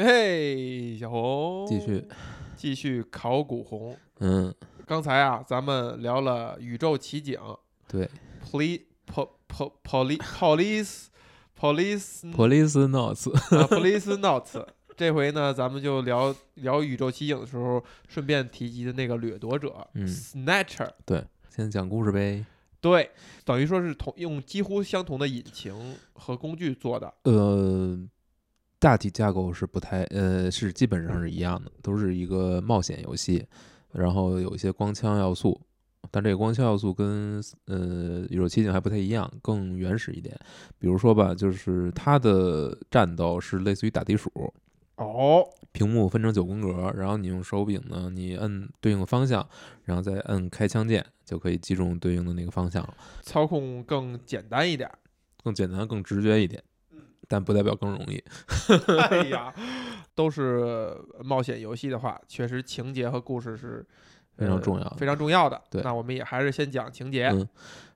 嘿，小红，继续，继续考古红。嗯，刚才啊，咱们聊了宇宙奇景对，police po po police police police，Police Notes，啊 police notes。这回呢，咱们就聊聊宇宙奇景的时候，顺便提及的那个掠夺者、嗯 Snatcher。对，先讲故事呗。对，等于说是同用几乎相同的引擎和工具做的。呃，大体架构是不太，呃，是基本上是一样的，都是一个冒险游戏，然后有一些光枪要素，但这个光枪要素跟呃宇宙奇景还不太一样，更原始一点。比如说吧，就是它的战斗是类似于打地鼠，哦，屏幕分成九宫格，然后你用手柄呢，你摁对应的方向，然后再摁开枪键，就可以击中对应的那个方向了。操控更简单一点儿。更简单、更直觉一点，但不代表更容易。哎呀，都是冒险游戏的话，确实情节和故事是呃非常重要非常重要的。对那我们也还是先讲情节。嗯，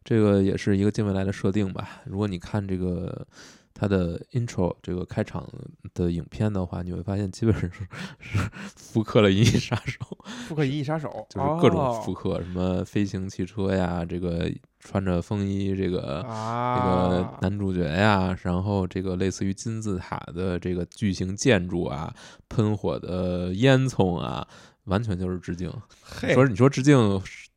这个也是一个近未来的设定吧。如果你看这个它的 intro 这个开场的影片的话，你会发现基本上是是复刻了《银翼杀手》，复刻《银翼杀手 》，就是各种哦复刻，什么飞行汽车呀，这个穿着风衣这个。啊，这个男主角呀，然后这个类似于金字塔的这个巨型建筑啊，喷火的烟囱啊，完全就是致敬。嘿说你说致敬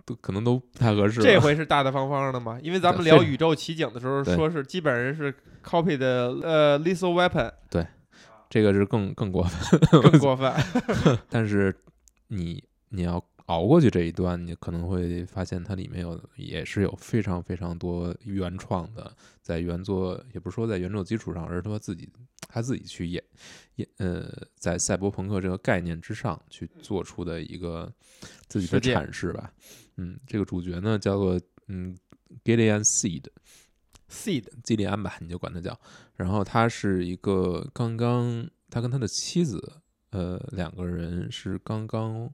都可能都不太合适。这回是大大方方的嘛？因为咱们聊宇宙奇景的时候，说是基本上是 copy 的呃 Lethal Weapon 对这个是更更过分。更过分。但是你你要熬过去这一段，你可能会发现它里面有也是有非常非常多原创的，在原作也不是说在原作基础上，而是他自己他自己去演演呃，在赛博朋克这个概念之上去做出的一个自己的阐释吧。嗯，这个主角呢叫做嗯 Gideon Seed。Seed 基利安吧，你就管他叫。然后他是一个刚刚，他跟他的妻子，呃，两个人是刚刚，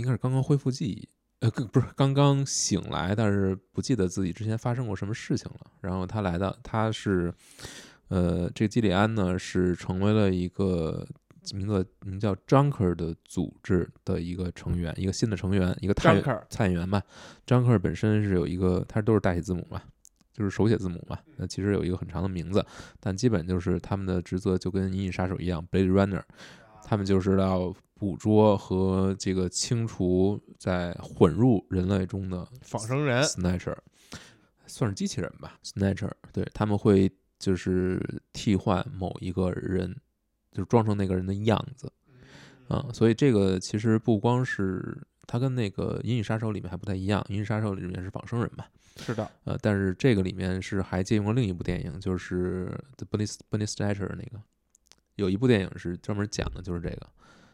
应该是刚刚恢复记忆，呃，更不是刚刚醒来，但是不记得自己之前发生过什么事情了。然后他来到，他是，呃，这个基里安呢是成为了一个名字名叫 Junker 的组织的一个成员，一个新的成员，一个探员探员吧。Junker 本身是有一个，它都是大写字母嘛，就是手写字母嘛。那其实有一个很长的名字，但基本就是他们的职责就跟《银翼杀手》一样，Blade Runner，他们就是要捕捉和这个清除在混入人类中的仿生人 Snatcher，算是机器人吧，Snatcher，对他们会就是替换某一个人，就是装成那个人的样子，啊、所以这个其实不光是它跟那个《银翼杀手》里面还不太一样，《银翼杀手》里面是仿生人嘛，是的，呃，但是这个里面是还借用了另一部电影，就是《The Bunny Bunny Snatcher》那个，有一部电影是专门讲的就是这个，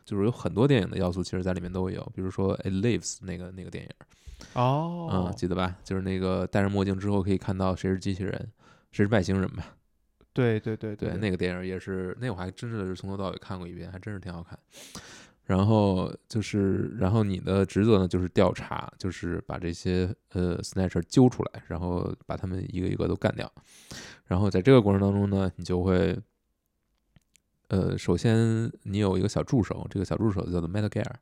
就是有很多电影的要素其实在里面都有，比如说《It Lives》那个那个电影，哦嗯，记得吧？就是那个戴上墨镜之后可以看到谁是机器人，谁是外星人吧？对对对对，那个电影也是，那我还真的是从头到尾看过一遍，还真是挺好看。然后就是，然后你的职责呢，就是调查，就是把这些呃 snatcher 揪出来，然后把他们一个一个都干掉。然后在这个过程当中呢，你就会，呃，首先你有一个小助手，这个小助手叫做 Metal Gear，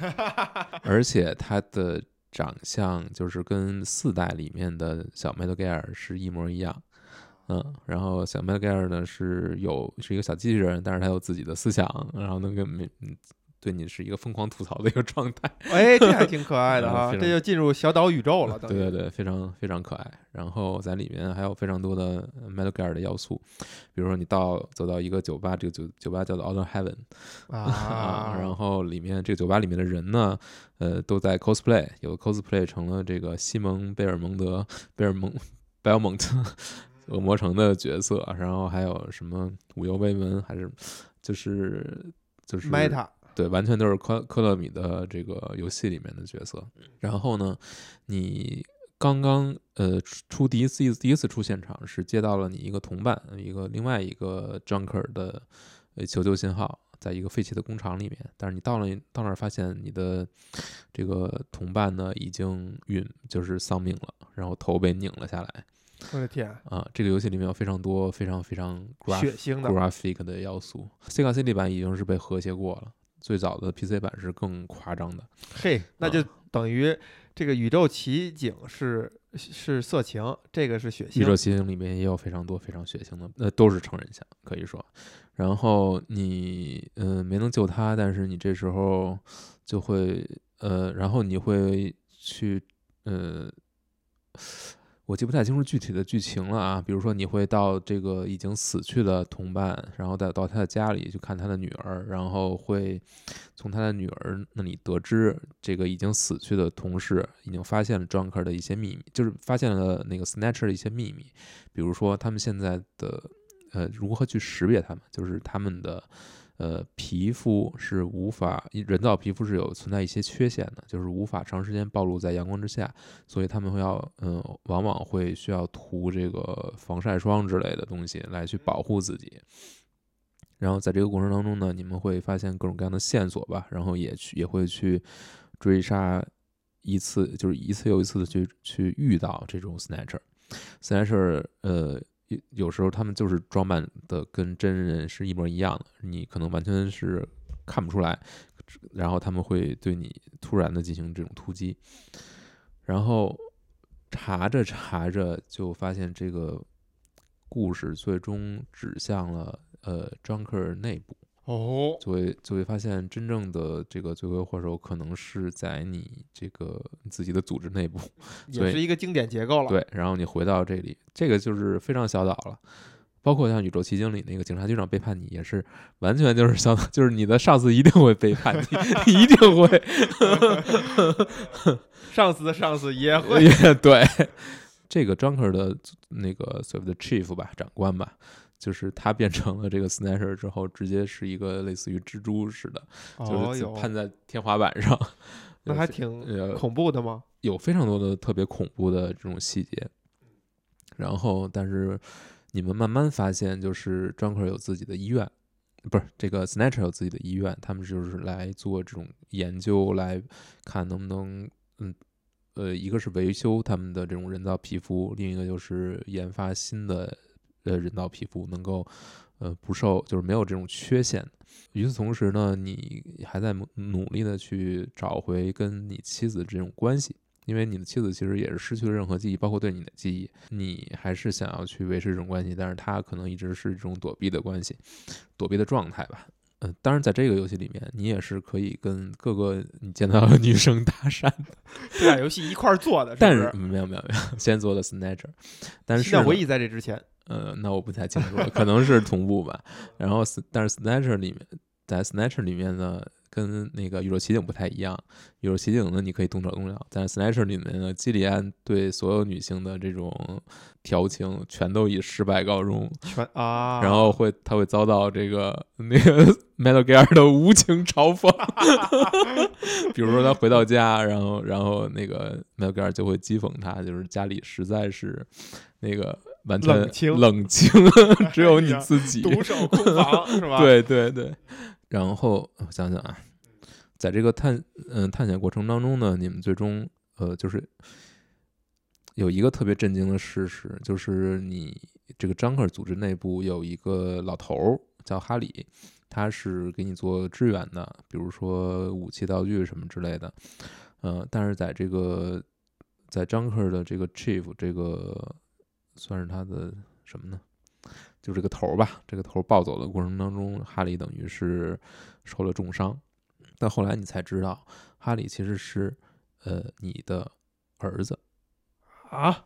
而且他的长相就是跟四代里面的小 Metal Gear 是一模一样。嗯，然后小 Metal Gear 呢是有是一个小机器人，但是他有自己的思想，然后能跟没嗯对你是一个疯狂吐槽的一个状态。哎，这还挺可爱的呃 哈，这就进入小岛宇宙了。对对对，非常非常可爱。然后在里面还有非常多的 Metal Gear 的要素，比如说你到走到一个酒吧，这个酒酒吧叫做 Outer Heaven 啊，然后里面这个酒吧里面的人呢，呃，都在 cosplay，有 cosplay 成了这个西蒙贝尔蒙德贝尔蒙 Belmont 恶魔城的角色，然后还有什么无忧维文，还是就是就是 Meta 对，完全都是科科勒米的这个游戏里面的角色。然后呢，你刚刚呃出出第一次第一次出现场是接到了你一个同伴，一个另外一个 Junker 的呃求救信号，在一个废弃的工厂里面。但是你到了到那儿发现你的这个同伴呢已经晕，就是丧命了，然后头被拧了下来。我的天，啊，这个游戏里面有非常多非常非常 graph 血腥的，graphic 的要素。Sega CD 版已经是被和谐过了，最早的 PC 版是更夸张的。嘿，那就啊等于这个宇宙奇景是是色情，这个是血腥宇宙，奇景里面也有非常多非常血腥的，那，都是成人像，可以说。然后你呃没能救他，但是你这时候就会呃，然后你会去呃，我记不太清楚具体的剧情了啊。比如说你会到这个已经死去的同伴，然后再到他的家里去看他的女儿，然后会从他的女儿那里得知这个已经死去的同事已经发现了 Junker 的一些秘密，就是发现了那个 Snatcher 的一些秘密，比如说他们现在的呃如何去识别他们，就是他们的呃皮肤是无法人造皮肤是有存在一些缺陷的，就是无法长时间暴露在阳光之下，所以他们会要嗯、往往会需要涂这个防晒霜之类的东西来去保护自己。然后在这个过程当中呢，你们会发现各种各样的线索吧，然后也去也会去追杀一次，就是一次又一次的去去遇到这种 snatcher。snatcher 呃有有时候他们就是装扮的跟真人是一模一样的，你可能完全是看不出来，然后他们会对你突然的进行这种突击，然后查着查着就发现这个故事最终指向了呃张克内部。哦，就会就会发现，真正的这个罪魁祸首可能是在你这个你自己的组织内部。也是一个经典结构了，，对，然后你回到这里，这个就是非常小岛了。包括像《宇宙奇经》里那个警察局长背叛你，也是完全就是小岛，就是你的上司一定会背叛你，你一定会 上司的上司也会，也对。这个 Junker 的那个所谓的 chief 吧，长官吧，就是他变成了这个 Snatcher 之后，直接是一个类似于蜘蛛似的，哦就是哟，攀在天花板上，那还挺呃恐怖的吗？有非常多的特别恐怖的这种细节。然后，但是你们慢慢发现，就是 Junker 有自己的医院，不是这个 Snatcher 有自己的医院，他们就是来做这种研究，来看能不能，嗯，呃，一个是维修他们的这种人造皮肤，另一个就是研发新的呃人造皮肤，能够呃不受就是没有这种缺陷。与此同时呢，你还在努努力的去找回跟你妻子这种关系，因为你的妻子其实也是失去了任何记忆，包括对你的记忆，你还是想要去维持这种关系，但是他可能一直是这种躲避的关系，躲避的状态吧。嗯，当然，在这个游戏里面，你也是可以跟各个你见到的女生搭讪的，这俩游戏一块儿做的，但是是不是？没有没有没有，先做的 Snatcher，但是回忆在这之前，呃，那我不太清楚了，可能是同步吧。然后但是 Snatcher 里面，在 Snatcher 里面呢，跟那个宇宙奇景不太一样。宇宙奇景呢，你可以动手动脚，但是 Snatcher 里面呢，基里安对所有女性的这种调情，全都以失败告终。全啊，然后会，他会遭到这个那个 Metal Gear 的无情嘲讽。比如说他回到家，然后然后那个 Metal Gear 就会讥讽他，就是家里实在是那个完全冷清冷清，只有你自己。独守空房是吧？，对对对。然后我想想啊，在这个探嗯、探险过程当中呢，你们最终呃就是有一个特别震惊的事实，就是你这个张克组织内部有一个老头儿叫哈里，他是给你做支援的，比如说武器道具什么之类的。呃，但是在这个在张克的这个 chief 这个算是他的什么呢？就这个头儿吧，这个头儿暴走的过程当中，哈利等于是受了重伤。但后来你才知道，哈利其实是呃你的儿子，啊，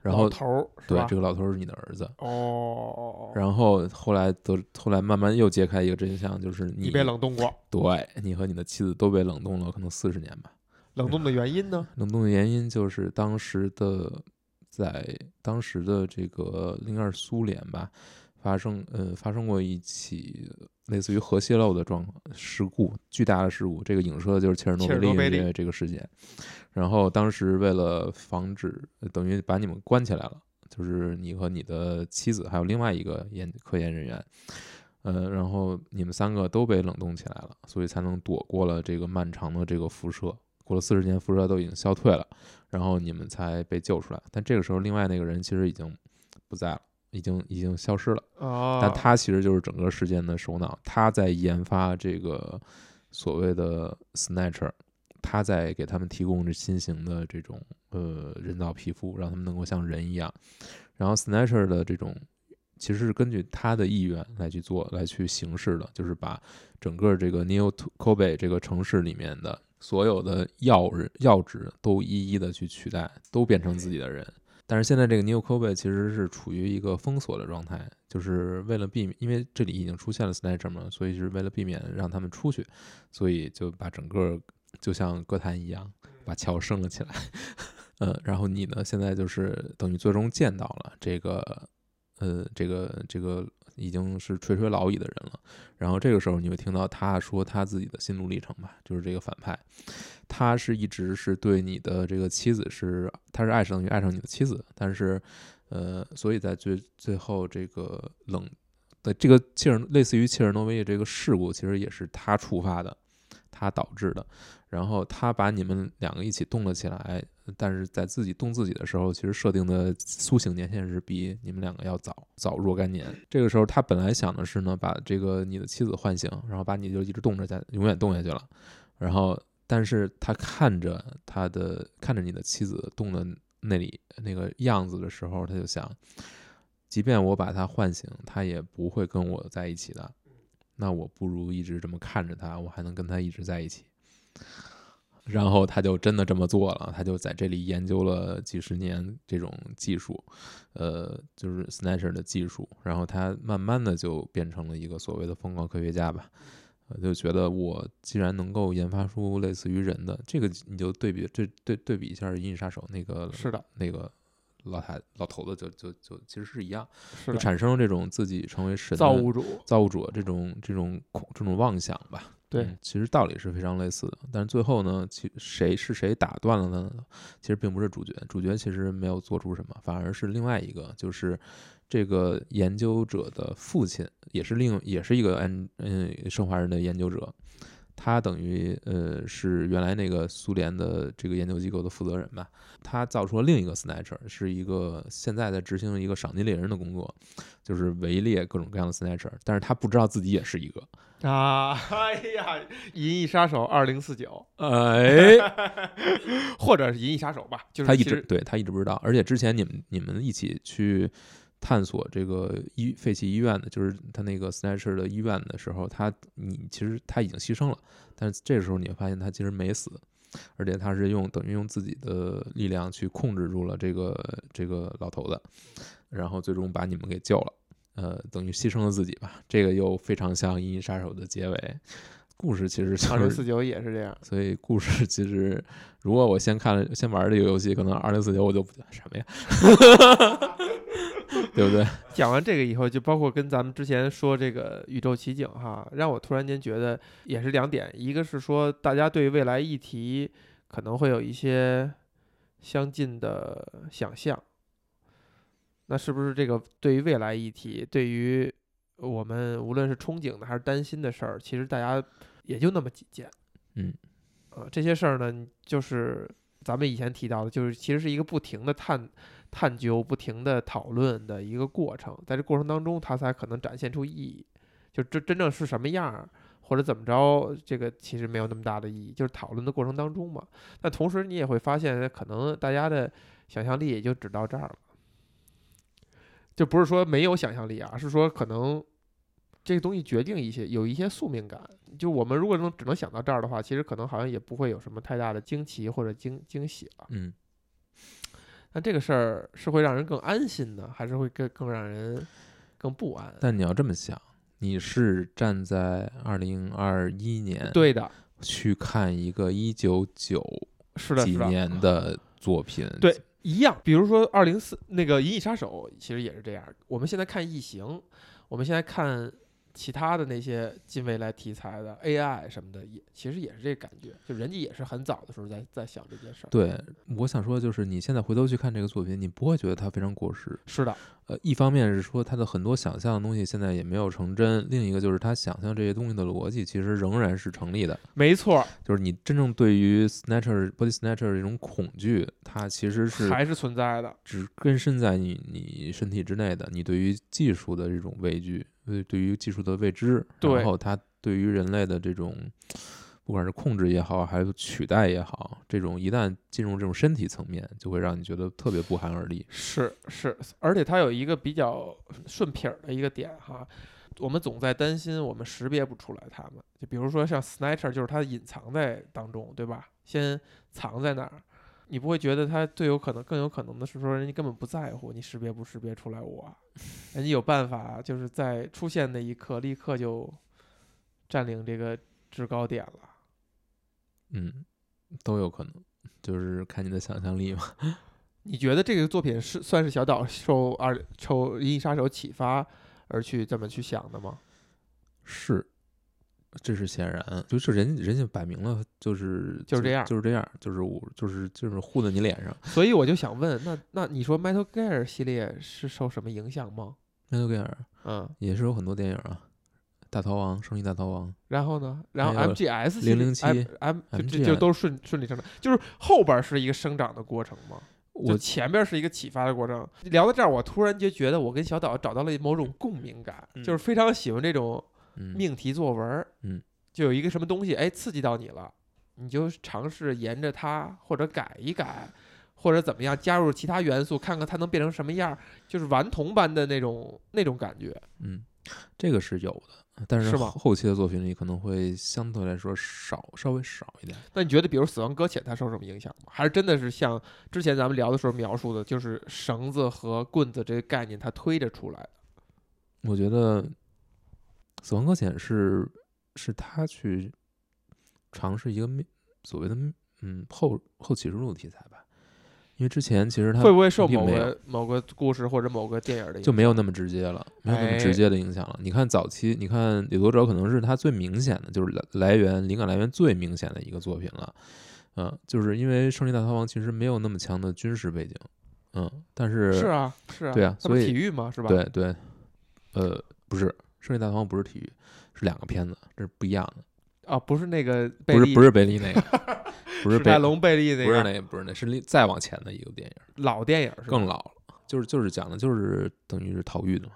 然后老头儿是吧对这个老头儿是你的儿子。哦，然后后来都后来慢慢又揭开一个真相，就是你你被冷冻过，对你和你的妻子都被冷冻了，可能四十年吧。冷冻的原因呢？冷冻的原因就是当时的在当时的这个零二苏联吧，发生呃发生过一起类似于核泄漏的状况事故，巨大的事故。这个影射的就是切尔诺贝利这这个事件。然后当时为了防止，呃等于把你们关起来了，就是你和你的妻子还有另外一个研科研人员。呃，然后你们三个都被冷冻起来了，所以才能躲过了这个漫长的这个辐射过了四十年辐射都已经消退了，然后你们才被救出来。但这个时候，另外那个人其实已经不在了，已经已经消失了。哦，但他其实就是整个事件的首脑，他在研发这个所谓的 Snatcher，他在给他们提供着新型的这种呃人造皮肤，让他们能够像人一样。然后 Snatcher 的这种其实是根据他的意愿来去做、来去行事的，就是把整个这个 Neo Kobe 这个城市里面的所有的要人要职都一一的去取代，都变成自己的人。但是现在这个 New Kobe 其实是处于一个封锁的状态，就是为了避免，因为这里已经出现了 Snatcher 嘛，所以是为了避免让他们出去，所以就把整个就像歌坛一样，把桥升了起来。呃，然后你呢，现在就是等于最终见到了这个，呃，这个这个已经是垂垂老矣的人了。然后这个时候你会听到他说他自己的心路历程吧，就是这个反派，他是一直是对你的这个妻子是，他是爱上于爱上你的妻子，但是，呃，所以在最最后这个冷的这个切尔类似于切尔诺贝利这个事故，其实也是他触发的，他导致的。然后他把你们两个一起冻了起来，但是在自己冻自己的时候，其实设定的苏醒年限是比你们两个要早早若干年。这个时候他本来想的是呢，把这个你的妻子唤醒，然后把你就一直冻着，在永远冻下去了。然后，但是他看着他的看着你的妻子冻的那里那个样子的时候，他就想，即便我把他唤醒，他也不会跟我在一起的。那我不如一直这么看着他，我还能跟他一直在一起。然后他就真的这么做了，他就在这里研究了几十年这种技术，呃，就是 Snatcher 的技术。然后他慢慢的就变成了一个所谓的疯狂科学家吧，呃，就觉得我既然能够研发出类似于人的这个，你就对比对对对比一下《银翼杀手》那个是的，那个老太老头子就就就其实是一样，就产生了这种自己成为神的造物主，造物主这种这种恐这种妄想吧。对其实道理是非常类似的，但是最后呢，其谁是谁打断了呢？其实并不是主角，主角其实没有做出什么，反而是另外一个，就是这个研究者的父亲，也是另也是一个嗯嗯生化人的研究者，他等于呃是原来那个苏联的这个研究机构的负责人吧，他造出了另一个 Snatcher，是一个现在在执行一个赏金猎人的工作，就是围猎各种各样的 Snatcher，但是他不知道自己也是一个。啊，哎呀，《银翼杀手二零四九。哎，》或者是《银翼杀手》吧，就是他一直对他一直不知道，而且之前你们你们一起去探索这个医废弃医院的，就是他那个 Snatcher 的医院的时候，他你其实他已经牺牲了，但是这个时候你会发现他其实没死，而且他是用等于用自己的力量去控制住了这个这个老头子，然后最终把你们给救了，呃，等于牺牲了自己吧，这个又非常像《银翼杀手》的结尾。故事其实就是二零四九也是这样。所以故事其实，如果我先看了先玩这个游戏，可能二零四九我就不什么呀，对不对？讲完这个以后，就包括跟咱们之前说这个宇宙奇景哈，让我突然间觉得也是两点，一个是说大家对未来议题可能会有一些相近的想象，那是不是这个对于未来议题，对于我们无论是憧憬的还是担心的事儿，其实大家也就那么几件，嗯，呃，这些事儿呢，就是咱们以前提到的，就是其实是一个不停的探探究、不停的讨论的一个过程，在这过程当中，它才可能展现出意义。就真真正是什么样儿，或者怎么着，这个其实没有那么大的意义，就是讨论的过程当中嘛。但同时，你也会发现，可能大家的想象力也就只到这儿了。就不是说没有想象力啊，是说可能这个东西决定一些有一些宿命感。就我们如果能只能想到这儿的话，其实可能好像也不会有什么太大的惊奇或者惊惊喜了。嗯，那这个事儿是会让人更安心呢，还是会更更让人更不安？但你要这么想，你是站在二零二一年对的，去看一个一九九是的，几是的，年的作品，对，一样。比如说二零四那个《银翼杀手》，其实也是这样。我们现在看《异形》，我们现在看其他的那些近未来题材的 AI 什么的，也其实也是这感觉，就人家也是很早的时候在在想这件事儿。对，我想说的就是，你现在回头去看这个作品，你不会觉得它非常过时。是的，呃，一方面是说它的很多想象的东西现在也没有成真，另一个就是他想象这些东西的逻辑其实仍然是成立的。没错，就是你真正对于 snatcher body snatcher 这种恐惧，它其实是还是存在的。只根深在你你身体之内的。你对于技术的这种畏惧，对对于技术的未知，对然后它对于人类的这种。不管是控制也好，还是取代也好，这种一旦进入这种身体层面，就会让你觉得特别不寒而栗。是是，而且它有一个比较顺撇儿的一个点哈，我们总在担心我们识别不出来它们。就比如说像 Snatcher，就是它隐藏在当中，对吧？先藏在那儿，你不会觉得他最有可能、更有可能的是说人家根本不在乎你识别不识别出来我，人家有办法，就是在出现那一刻立刻就占领这个制高点了。嗯，都有可能，就是看你的想象力嘛。你觉得这个作品是算是小岛受二受《银翼杀手》启发而去这么去想的吗？是，这是显然，就是人人家摆明了就是就是这样就是这样，就是我就是就是糊在你脸上。所以我就想问，那那你说 Metal Gear 系列是受什么影响吗？Metal Gear 嗯，也是有很多电影啊，《大逃亡》《生意大逃亡》，然后呢？然后 MGS 系列007 M 就就都顺顺理成章，就是后边是一个生长的过程吗？就我前边是一个启发的过程。聊到这儿，我突然就觉得我跟小岛找到了某种共鸣感，嗯就是非常喜欢这种嗯命题作文儿，嗯，就有一个什么东西，哎，刺激到你了，你就尝试沿着它或者改一改，或者怎么样加入其他元素，看看它能变成什么样儿，就是顽童般的那种那种感觉。嗯，这个是有的，但是后期的作品里可能会相对来说少，稍微少一点。那你觉得，比如《死亡搁浅》，它受什么影响吗？还是真的是像之前咱们聊的时候描述的，就是绳子和棍子这个概念，它推着出来的？我觉得《死亡搁浅是》是他去尝试一个命所谓的嗯后后启示录题材吧，因为之前其实他会不会受某个某个故事或者某个电影的影响？就没有那么直接了，没有那么哎直接的影响了。你看早期，你看《掠夺者》可能是他最明显的，就是来来源灵感来源最明显的一个作品了。嗯，就是因为《胜利大逃亡》其实没有那么强的军事背景，嗯，但是是啊，是啊，对啊所以体育嘛，是吧？对对，呃，不是《胜利大逃亡》不是体育，是两个片子，这是不一样的，啊，不是那个贝利，不是不是贝利那个，不是贝史泰龙贝利那个不是那个，不是那，是另再往前的一个电影，老电影是吧？更老了，就是就是讲的就是等于是逃狱的嘛，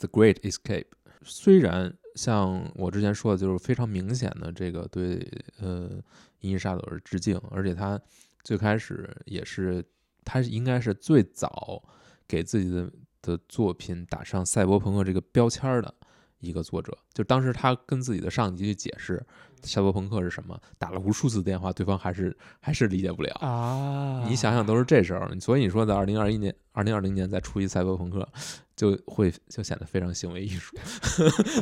《The Great Escape》。虽然像我之前说的，就是非常明显的这个对呃《银翼杀手》的致敬，而且他最开始也是他应该是最早给自己的的作品打上赛博朋克这个标签儿的一个作者。就当时他跟自己的上级去解释赛博朋克是什么，打了无数次电话，对方还是还是理解不了。啊，你想想，都是这时候，所以你说在二零二一年、二零二零年再出一赛博朋克，就会就显得非常行为艺术。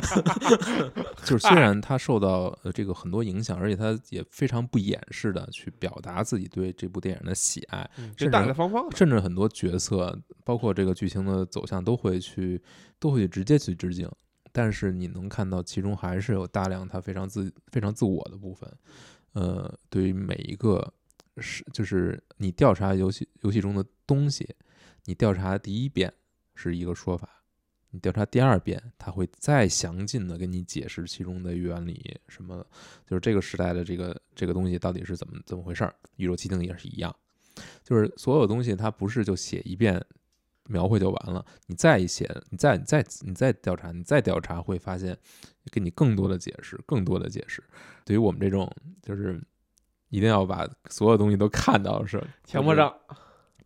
就是虽然他受到呃这个很多影响，而且他也非常不掩饰的去表达自己对这部电影的喜爱，嗯甚至大方方，甚至很多角色，包括这个剧情的走向，都会去都会直接去致敬。但是你能看到其中还是有大量他非常自非常自我的部分。呃，对于每一个是就是你调查游戏游戏中的东西，你调查第一遍是一个说法，你调查第二遍，他会再详尽的给你解释其中的原理，什么就是这个时代的这个这个东西到底是怎么怎么回事儿。宇宙奇境也是一样，就是所有东西它不是就写一遍。描绘就完了，你再一写，你再你再你再调查，你再调查，会发现给你更多的解释，更多的解释。对于我们这种就是一定要把所有东西都看到是强迫症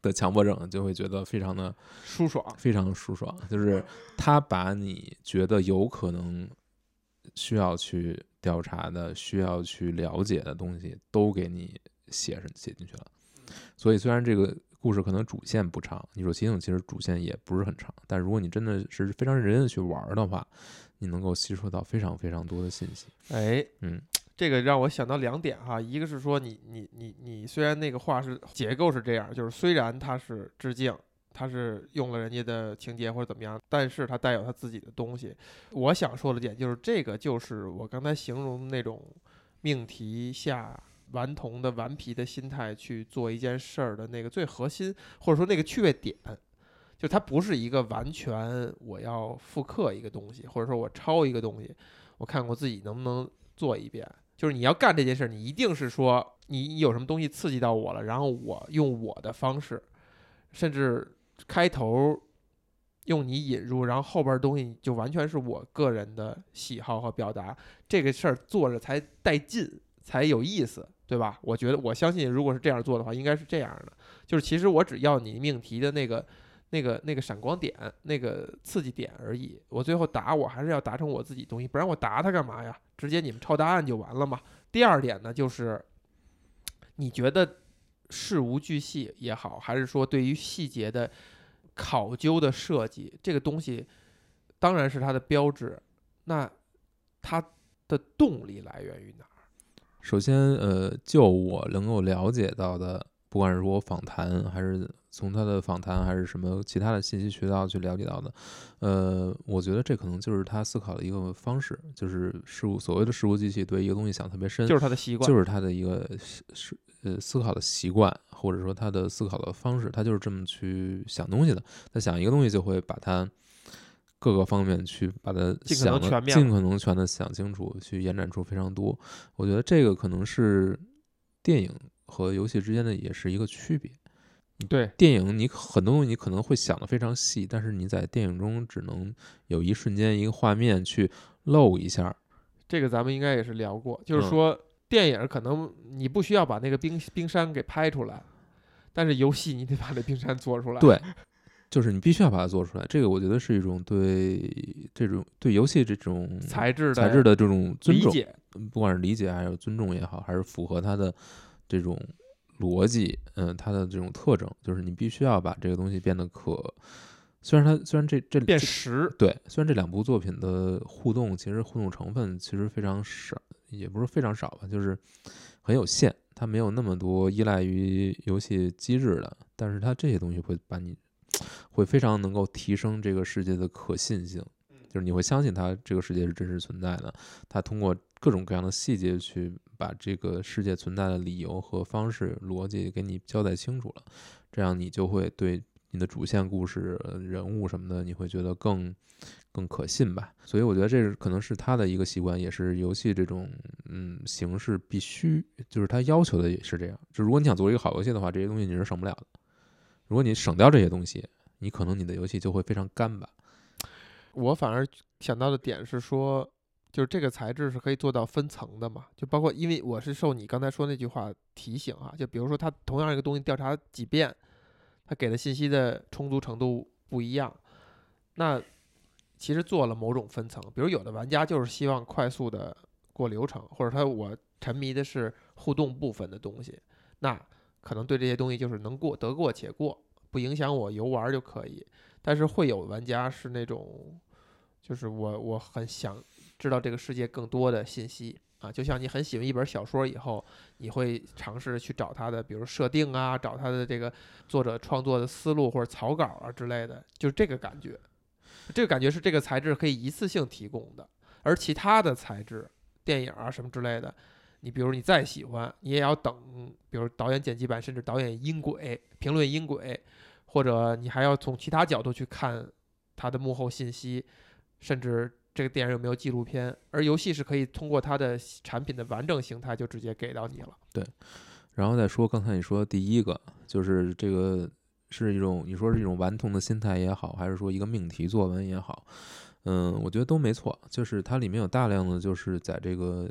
的强迫症，就会觉得非常的舒爽，非常舒爽。就是他把你觉得有可能需要去调查的、需要去了解的东西，都给你写上写进去了。所以虽然这个故事可能主线不长，你说《奇境》其实主线也不是很长，但如果你真的是非常认真的去玩儿的话，你能够吸收到非常非常多的信息。哎，嗯，这个让我想到两点哈，一个是说你你你你虽然那个画是结构是这样，就是虽然它是致敬，它是用了人家的情节或者怎么样，但是它带有它自己的东西。我想说的点就是，这个就是我刚才形容那种命题下顽童的顽皮的心态去做一件事儿的那个最核心，或者说那个趣味点。就它不是一个完全我要复刻一个东西，或者说我抄一个东西，我看我自己能不能做一遍。就是你要干这件事儿，你一定是说你有什么东西刺激到我了，然后我用我的方式，甚至开头用你引入，然后后边东西就完全是我个人的喜好和表达，这个事儿做着才带劲，才有意思，对吧？我觉得我相信，如果是这样做的话，应该是这样的。就是其实我只要你命题的那个。那个那个闪光点，那个刺激点而已。我最后答我还是要达成我自己东西，不然我答他干嘛呀？直接你们抄答案就完了嘛。第二点呢，就是你觉得事无巨细也好，还是说对于细节的考究的设计，这个东西当然是它的标志。那它的动力来源于哪？首先，呃，就我能够了解到的。不管是我访谈，还是从他的访谈，还是什么其他的信息渠道去了解到的，呃，我觉得这可能就是他思考的一个方式，就是事物所谓的事物机器对一个东西想特别深，就是他的习惯，就是他的一个是呃思考的习惯，或者说他的思考的方式，他就是这么去想东西的。他想一个东西，就会把它各个方面去把它想的尽可能全的想清楚，去延展出非常多。我觉得这个可能是电影。和游戏之间的也是一个区别。对电影，你很多东西你可能会想的非常细，但是你在电影中只能有一瞬间一个画面去露一下。这个咱们应该也是聊过，就是说电影可能你不需要把那个冰冰山给拍出来，但是游戏你得把那冰山做出来。对，就是你必须要把它做出来。这个我觉得是一种对这种对游戏这种材质材质的这种尊重，理解，不管是理解还是尊重也好，还是符合它的。这种逻辑，嗯，它的这种特征，就是你必须要把这个东西变得可，虽然它虽然这这变实，对，虽然这两部作品的互动其实互动成分其实非常少，也不是非常少吧，就是很有限，它没有那么多依赖于游戏机制的，但是它这些东西会把你会非常能够提升这个世界的可信性，就是你会相信它这个世界是真实存在的，它通过各种各样的细节去。把这个世界存在的理由和方式逻辑给你交代清楚了，这样你就会对你的主线故事人物什么的，你会觉得更更可信吧。所以我觉得这是可能是他的一个习惯，也是游戏这种嗯形式必须，就是他要求的也是这样。就如果你想做一个好游戏的话，这些东西你是省不了的。如果你省掉这些东西，你可能你的游戏就会非常干吧。我反而想到的点是说。就是这个材质是可以做到分层的嘛？就包括，因为我是受你刚才说那句话提醒啊，就比如说他同样一个东西调查几遍，他给的信息的充足程度不一样，那其实做了某种分层。比如有的玩家就是希望快速的过流程，或者他我沉迷的是互动部分的东西，那可能对这些东西就是能过得过且过，不影响我游玩就可以。但是会有玩家是那种，就是我我很想。知道这个世界更多的信息啊，就像你很喜欢一本小说以后，你会尝试去找它的，比如设定啊，找它的这个作者创作的思路或者草稿啊之类的，就是这个感觉。这个感觉是这个材质可以一次性提供的，而其他的材质，电影啊什么之类的，你比如你再喜欢，你也要等，比如导演剪辑版，甚至导演音轨、评论音轨，或者你还要从其他角度去看它的幕后信息，甚至。这个电影有没有纪录片？而游戏是可以通过它的产品的完整形态就直接给到你了。对，然后再说刚才你说第一个，就是这个是一种你说是一种顽童的心态也好，还是说一个命题作文也好，嗯，我觉得都没错。就是它里面有大量的就是在这个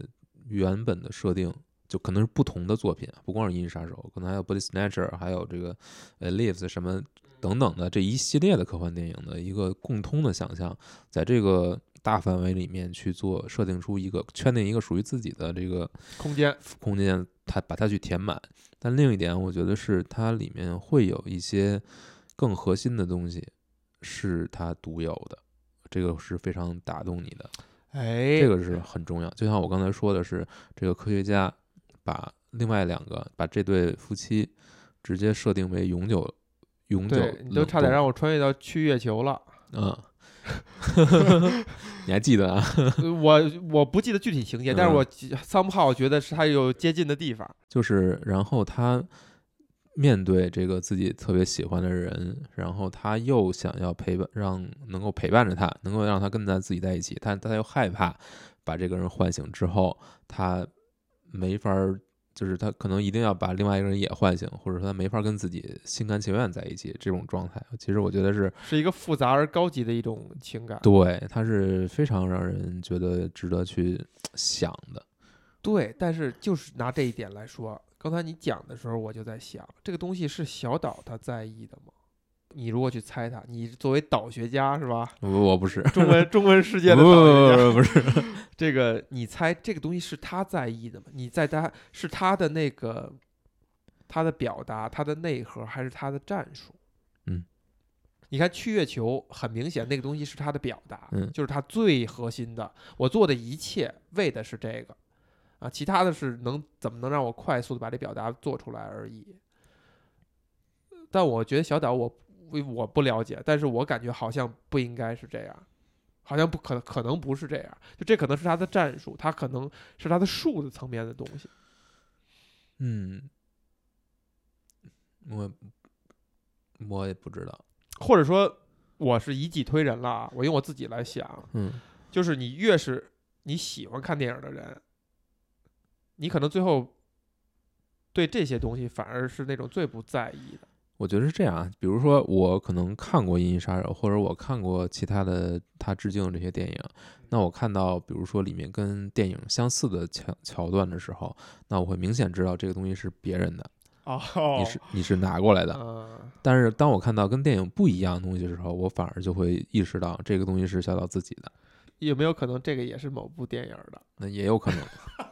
原本的设定，就可能是不同的作品，不光是《银翼杀手》，可能还有《Body Snatcher》，还有这个呃《Lives》什么等等的这一系列的科幻电影的一个共通的想象，在这个。大范围里面去做设定出一个圈定一个属于自己的这个空间空间，它把它去填满。但另一点，我觉得是它里面会有一些更核心的东西是它独有的，这个是非常打动你的。哎，这个是 很重要。就像我刚才说的是，这个科学家把另外两个把这对夫妻直接设定为永久永久对你都差点让我穿越到去月球了。嗯，你还记得啊？呃我我不记得具体情节，但是嗯我记 somehow 觉得是它有接近的地方。就是然后他面对这个自己特别喜欢的人，然后他又想要陪伴，让能够陪伴着他，能够让他跟咱自己在一起，但他又害怕把这个人唤醒之后，他没法儿。就是他可能一定要把另外一个人也唤醒，或者说他没法跟自己心甘情愿在一起这种状态，其实我觉得是是一个复杂而高级的一种情感。对，它是非常让人觉得值得去想的。对，但是就是拿这一点来说，刚才你讲的时候，我就在想，这个东西是小岛他在意的吗？你如果去猜他，你作为岛学家是吧？我我不是，中文中文世界的不岛学家，不不是，这个你猜这个东西是他在意的吗？你在他是他的那个他的表达，他的内核，还是他的战术？嗯，你看去月球，很明显那个东西是他的表达，嗯就是他最核心的。我做的一切为的是这个啊，其他的是能怎么能让我快速的把这表达做出来而已。但我觉得小岛我我我不了解，但是我感觉好像不应该是这样，好像不可可能不是这样，就这可能是他的战术，他可能是他的术的层面的东西。嗯，我我也不知道，或者说我是以己推人了啊，我用我自己来想，嗯就是你越是你喜欢看电影的人，你可能最后对这些东西反而是那种最不在意的。我觉得是这样啊，比如说我可能看过《银翼杀手》，或者我看过其他的他致敬的这些电影，那我看到比如说里面跟电影相似的桥桥段的时候，那我会明显知道这个东西是别人的，哦，你是 你是拿过来的。嗯，但是当我看到跟电影不一样的东西的时候，我反而就会意识到这个东西是小岛自己的，有没有可能这个也是某部电影的？那也有可能。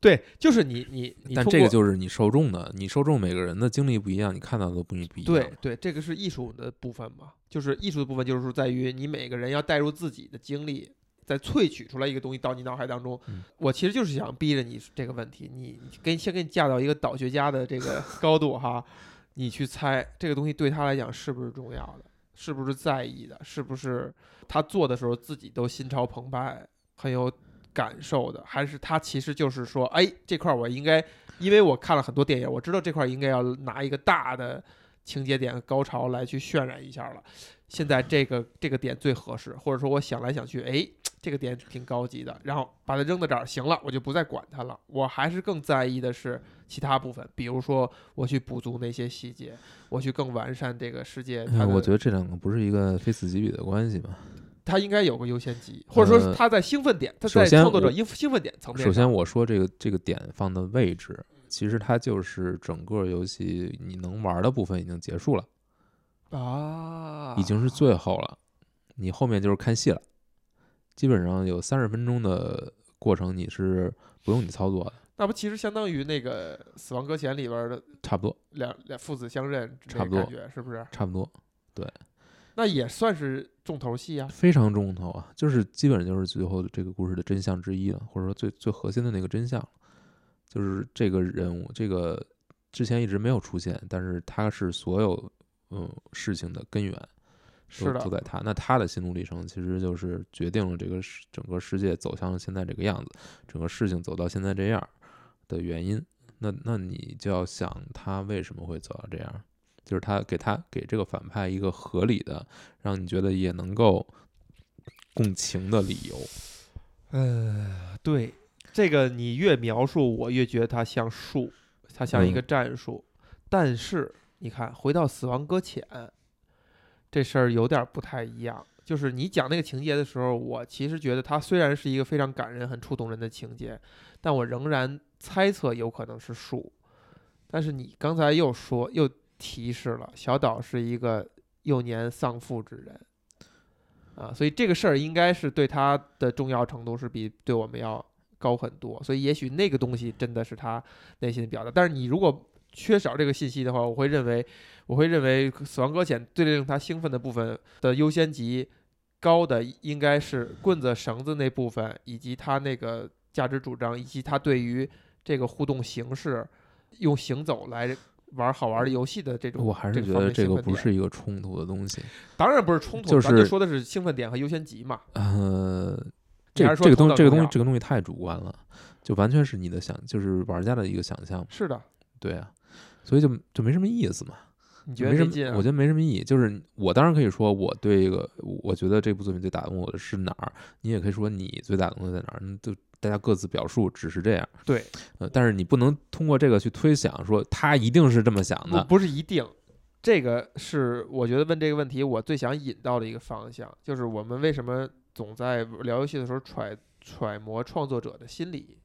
对，就是你你你但这个就是你受众的，你受众每个人的经历不一样，你看到的都不一不一样。对对，这个是艺术的部分嘛，就是艺术的部分，就是说在于你每个人要带入自己的经历，再萃取出来一个东西到你脑海当中。嗯我其实就是想逼着你这个问题，你你给先给你架到一个导学家的这个 高度哈，你去猜这个东西对他来讲是不是重要的，是不是在意的，是不是他做的时候自己都心潮澎湃，很有感受的，还是他其实就是说，哎，这块儿我应该，因为我看了很多电影，我知道这块儿应该要拿一个大的情节点高潮来去渲染一下了。现在这个这个点最合适，或者说我想来想去，哎，这个点挺高级的，然后把它扔到这儿，行了，我就不再管它了。我还是更在意的是其他部分，比如说我去补足那些细节，我去更完善这个世界。哎我觉得这两个不是一个非此即彼的关系嘛。它应该有个优先级，或者说是呃它在兴奋点，它首先在创作者兴兴奋点层面。首先，我说这个这个点放的位置，其实它就是整个游戏你能玩的部分已经结束了，啊，已经是最后了，你后面就是看戏了。基本上有三十分钟的过程，你是不用你操作的，那不其实相当于那个《死亡搁浅》里边的差不多，两两父子相认，差不多感觉是不是？差不多，那也算是重头戏啊。非常重头啊，就是基本上就是最后这个故事的真相之一了，或者说最最核心的那个真相，就是这个人物，这个之前一直没有出现，但是他是所有嗯事情的根源，是的都在他。那他的心路历程其实就是决定了这个世整个世界走向现在这个样子，整个事情走到现在这样的原因。那那你就要想他为什么会走到这样，就是他给他给这个反派一个合理的，让你觉得也能够共情的理由。呃，对，这个你越描述，我越觉得它像术，它像一个嗯战术。但是你看，回到《死亡搁浅》这事儿有点不太一样。就是你讲那个情节的时候，我其实觉得它虽然是一个非常感人、很触动人的情节，但我仍然猜测有可能是术。但是你刚才又说又提示了，小岛是一个幼年丧父之人。啊，所以这个事儿应该是对他的重要程度是比对我们要高很多，所以也许那个东西真的是他内心的表达。但是你如果缺少这个信息的话，我会认为，我会认为《死亡搁浅》最令他兴奋的部分的优先级高的应该是棍子、绳子那部分，以及他那个价值主张，以及他对于这个互动形式用行走来玩好玩的游戏的这种。我还是觉得这个不是一个冲突的东西。当然不是冲突，就咱就是说的是兴奋点和优先级嘛。呃，这这个东这个东西这个东西太主观了，就完全是你的想，就是玩家的一个想象。是的，对啊，所以就就没什么意思嘛。你觉得没什么？我觉得没什么意义。就是我当然可以说我对一个，我觉得这部作品最打动我的是哪儿，你也可以说你最打动的在哪儿，嗯就大家各自表述，只是这样。对，呃，但是你不能通过这个去推想说他一定是这么想的。不不是一定，这个是我觉得问这个问题我最想引到的一个方向，就是我们为什么总在聊游戏的时候揣揣摩创作者的心理，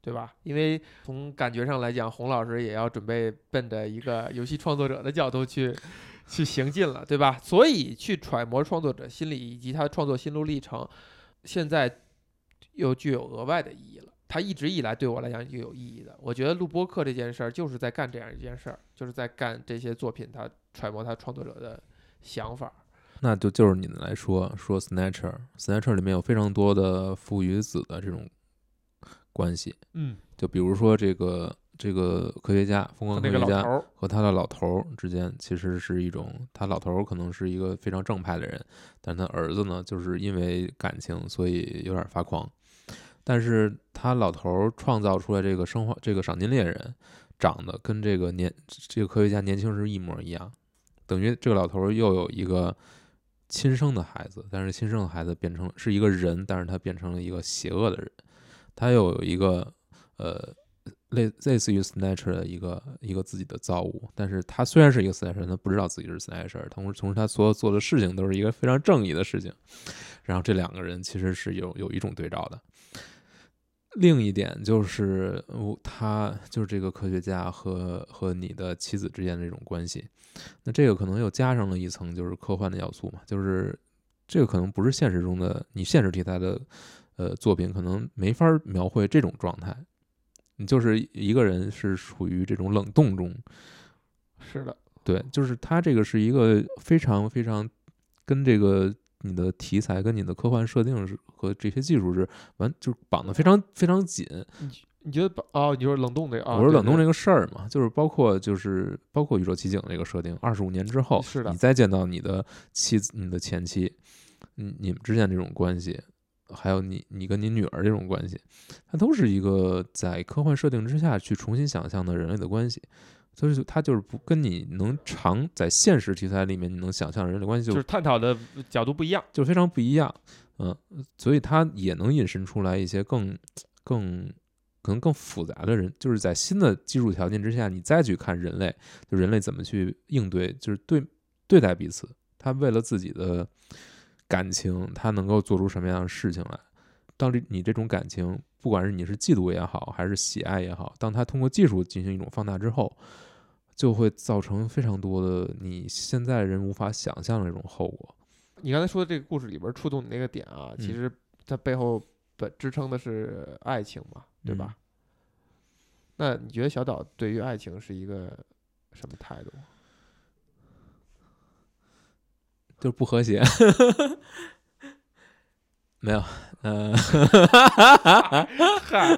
对吧？因为从感觉上来讲，洪老师也要准备奔着一个游戏创作者的角度去去行进了，对吧？所以去揣摩创作者心理以及他的创作心路历程，现在又具有额外的意义了。它一直以来对我来讲就有意义的。我觉得录播课这件事儿就是在干这样一件事儿，就是在干这些作品，它揣摩它创作者的想法。那就就是你们来说说 Snatcher，Snatcher 里面有非常多的父与子的这种关系，嗯，就比如说这个这个科学家，疯狂科学家和他的老头儿之间，其实是一种，他老头儿可能是一个非常正派的人，但他儿子呢，就是因为感情，所以有点发狂。但是他老头儿创造出来这个生化这个赏金猎人，长得跟这个年这个科学家年轻时一模一样，等于这个老头儿又有一个亲生的孩子，但是亲生的孩子变成是一个人，但是他变成了一个邪恶的人，他又有一个呃类类似于 Snatcher 的一个一个自己的造物，但是他虽然是一个 Snatcher，他不知道自己是 Snatcher，同时同时他所有做的事情都是一个非常正义的事情，然后这两个人其实是有有一种对照的。另一点就是，他就是这个科学家和和你的妻子之间的这种关系，那这个可能又加上了一层就是科幻的要素嘛，就是这个可能不是现实中的你现实题材的呃作品，可能没法儿描绘这种状态。你就是一个人是处于这种冷冻中，是的，对，就是他这个是一个非常非常跟这个你的题材跟你的科幻设定是和这些技术是完就是绑得非常非常紧。你觉得把哦，你说冷冻这个啊？我说冷冻这个个事儿嘛，就是包括就是包括宇宙奇景这个设定，二十五年之后，是的你再见到你的妻子、你的前妻，你你们之间这种关系，还有你你跟你女儿这种关系，它都是一个在科幻设定之下去重新想象的人类的关系。所以就它就是不跟你能常在现实题材里面你能想象的人类关系就就是探讨的角度不一样。就非常不一样，嗯，所以它也能引申出来一些更更可能更复杂的人，就是在新的技术条件之下，你再去看人类，就人类怎么去应对，就是对对待彼此，他为了自己的感情，他能够做出什么样的事情来。当这你这种感情，不管是你是嫉妒也好，还是喜爱也好，当他通过技术进行一种放大之后，就会造成非常多的你现在人无法想象的这种后果。你刚才说的这个故事里边触动你那个点啊，其嗯实它背后本支撑的是爱情嘛，对吧？那你觉得小岛对于爱情是一个什么态度？就是不和谐。没有，呃，嗨，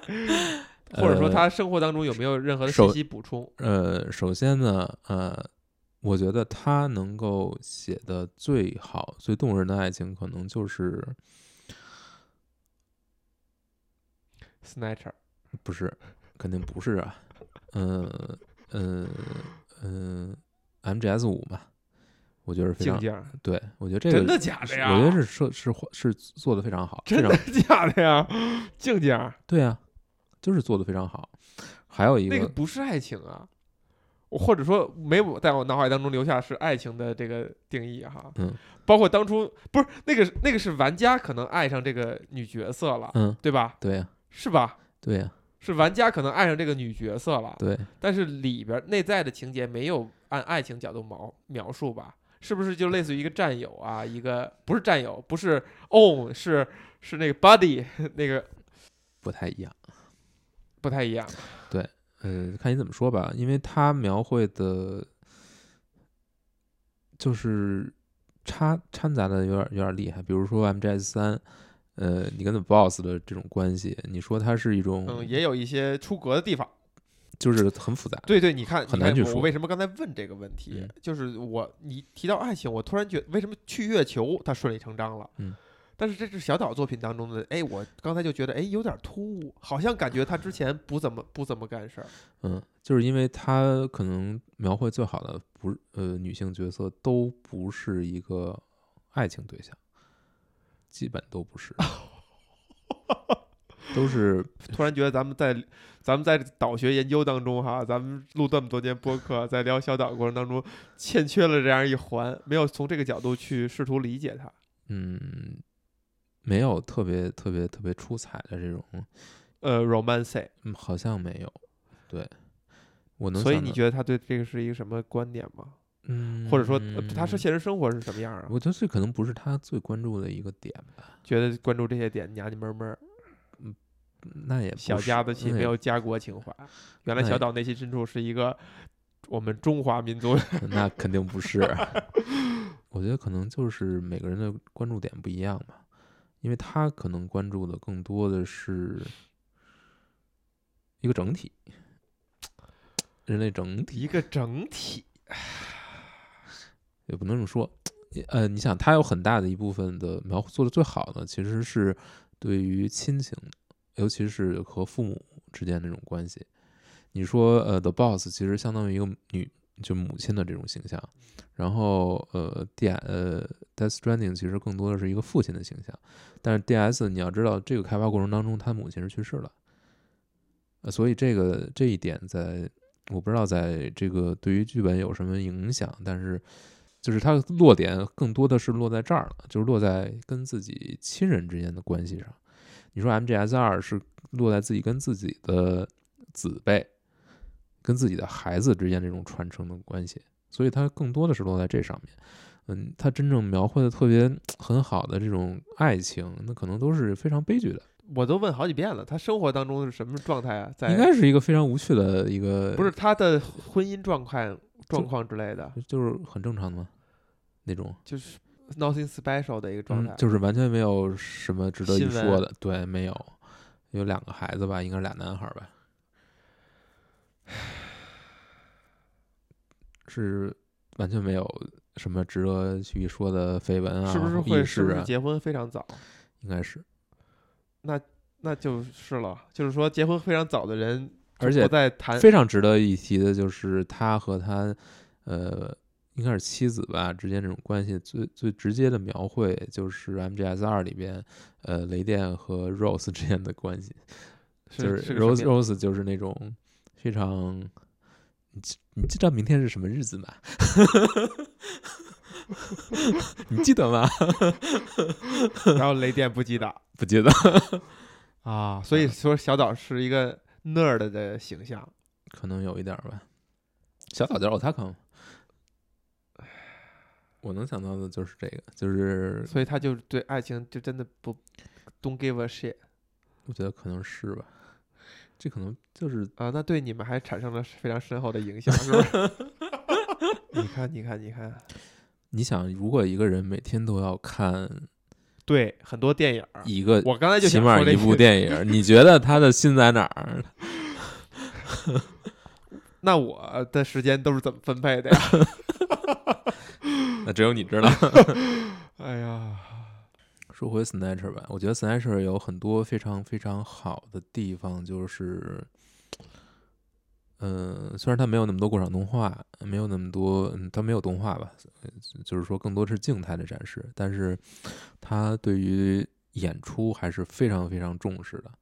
或者说呃他生活当中有没有任何的信息补充？呃，首先呢，呃，我觉得他能够写的最好、最动人的爱情，可能就是 Snatcher，不是，肯定不是啊，嗯嗯嗯，MGS 五嘛，我觉得是非常对，我觉得这个真的假的呀？我觉得是设是是做的非常好，真的假的呀？静静，对啊，就是做的非常好。还有一个那个不是爱情啊，我或者说没有在我脑海当中留下是爱情的这个定义哈。嗯，包括当初不是那个那个是玩家可能爱上这个女角色了，嗯，对吧？对呀、是吧？对呀、是玩家可能爱上这个女角色了，对，但是里边内在的情节没有按爱情角度描描述吧？是不是就类似于一个战友啊？一个不是战友，不是 own，是是那个 buddy 那个不太一样。不太一样。对呃，看你怎么说吧，因为他描绘的，就是掺掺杂的有点有点厉害。比如说 MGS 三，呃，你跟 The Boss 的这种关系，你说它是一种，嗯，也有一些出格的地方。就是很复杂。对对，你看，很难去说我为什么刚才问这个问题？嗯就是我你提到爱情，我突然觉得为什么去月球它顺理成章了？嗯。但是这是小岛作品当中的，哎，我刚才就觉得，哎，有点突兀，好像感觉他之前不怎么不怎么干事儿。嗯，就是因为他可能描绘最好的不是呃女性角色都不是一个爱情对象，基本都不是，都是 突然觉得咱们在咱们在导学研究当中哈，咱们录这么多年播客，在聊小岛过程当中，欠缺了这样一环，没有从这个角度去试图理解它。嗯，没有特别特别特别出彩的这种，呃，romance，嗯，好像没有。对，我能所以你觉得他对这个是一个什么观点吗？嗯，或者说，呃他是现实生活是什么样啊？我觉得这可能不是他最关注的一个点吧。觉得关注这些点娘娘们们儿，那也小家子气，没有家国情怀。原来小岛内心深处是一个我们中华民族。那肯定不是。我觉得可能就是每个人的关注点不一样吧，因为他可能关注的更多的是一个整体，人类整体一个整体，也不能这么说。呃，你想，他有很大的一部分的描做的最好的，其实是对于亲情，尤其是和父母之间的这种关系。你说，呃，The Boss 其实相当于一个女，就母亲的这种形象，然后，呃，D 呃 Death Stranding 其实更多的是一个父亲的形象，但是 DS 你要知道，这个开发过程当中，他母亲是去世了，呃，所以这个这一点在我不知道在这个对于剧本有什么影响，但是就是它落点更多的是落在这儿了，就是落在跟自己亲人之间的关系上。你说 MGS 二是落在自己跟自己的子辈、跟自己的孩子之间这种传承的关系，所以他更多的是落在这上面。嗯，他真正描绘的特别很好的这种爱情，那可能都是非常悲剧的，我都问好几遍了，他生活当中是什么状态啊？在应该是一个非常无趣的一个，不是他的婚姻状况状况之类的，就是很正常的吗那种。就是 nothing special 的一个状态。嗯，就是完全没有什么值得一说的。对，没有，有两个孩子吧，应该是俩男孩儿吧，是完全没有什么值得去说的绯闻啊，是不是会啊？是不是结婚非常早？应该是，那那就是了，就是说结婚非常早的人，而且不再谈非常值得一提的就是他和他，呃，应该是妻子吧之间这种关系最最直接的描绘，就是 MGS 二里边，呃，雷电和 Rose 之间的关系。就是 Rose Rose 就是那种非常，你知你知道明天是什么日子吗？你记得吗？然后雷电不记得不记得，啊，所以说小岛是一个 nerd 的形象。可能有一点儿吧。小岛叫 Otaka 吗我能想到的就是这个，就是所以他就对爱情就真的不 don't give a shit 我觉得可能是吧。这可能就是啊，那对你们还产生了非常深厚的影响，是不是？你看，你看，你看，你想，如果一个人每天都要看对，很多电影儿，一个我刚才就起码一部电影，你觉得他的心在哪儿？那我的时间都是怎么分配的呀？那只有你知道。哎呀，说回 Snatcher 吧，我觉得 Snatcher 有很多非常非常好的地方，就是，嗯、虽然它没有那么多过场动画，没有那么多，嗯，它没有动画吧，就是说更多是静态的展示，但是它对于演出还是非常非常重视的。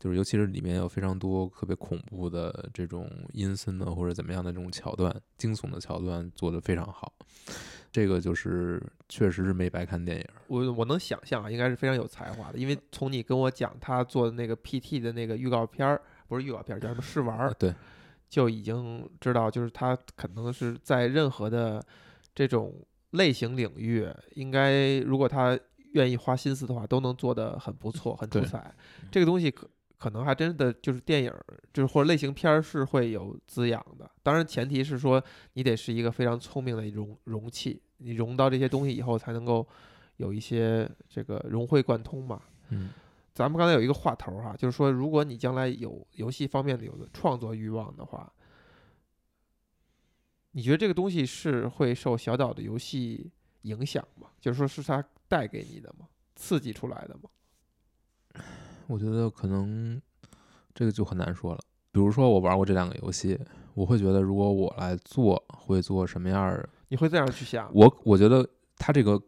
就是尤其是里面有非常多特别恐怖的这种阴森的或者怎么样的这种桥段，惊悚的桥段做得非常好。这个就是确实是没白看电影。我我能想象啊，应该是非常有才华的，因为从你跟我讲他做的那个 PT 的那个预告片儿，不是预告片儿，叫什么试玩儿啊，，对，就已经知道，就是他可能是在任何的这种类型领域，应该如果他愿意花心思的话，都能做得很不错，很出彩。这个东西可可能还真的就是电影，就是或者类型片儿是会有滋养的。当然，前提是说你得是一个非常聪明的容容器，你融到这些东西以后，才能够有一些这个融会贯通嘛。嗯，咱们刚才有一个话头儿哈，就是说，如果你将来有游戏方面的有的创作欲望的话，你觉得这个东西是会受小岛的游戏影响吗？就是说是它带给你的吗？刺激出来的吗？我觉得可能这个就很难说了。比如说我玩过这两个游戏，我会觉得如果我来做，会做什么样儿？你会这样去想？我我觉得它这个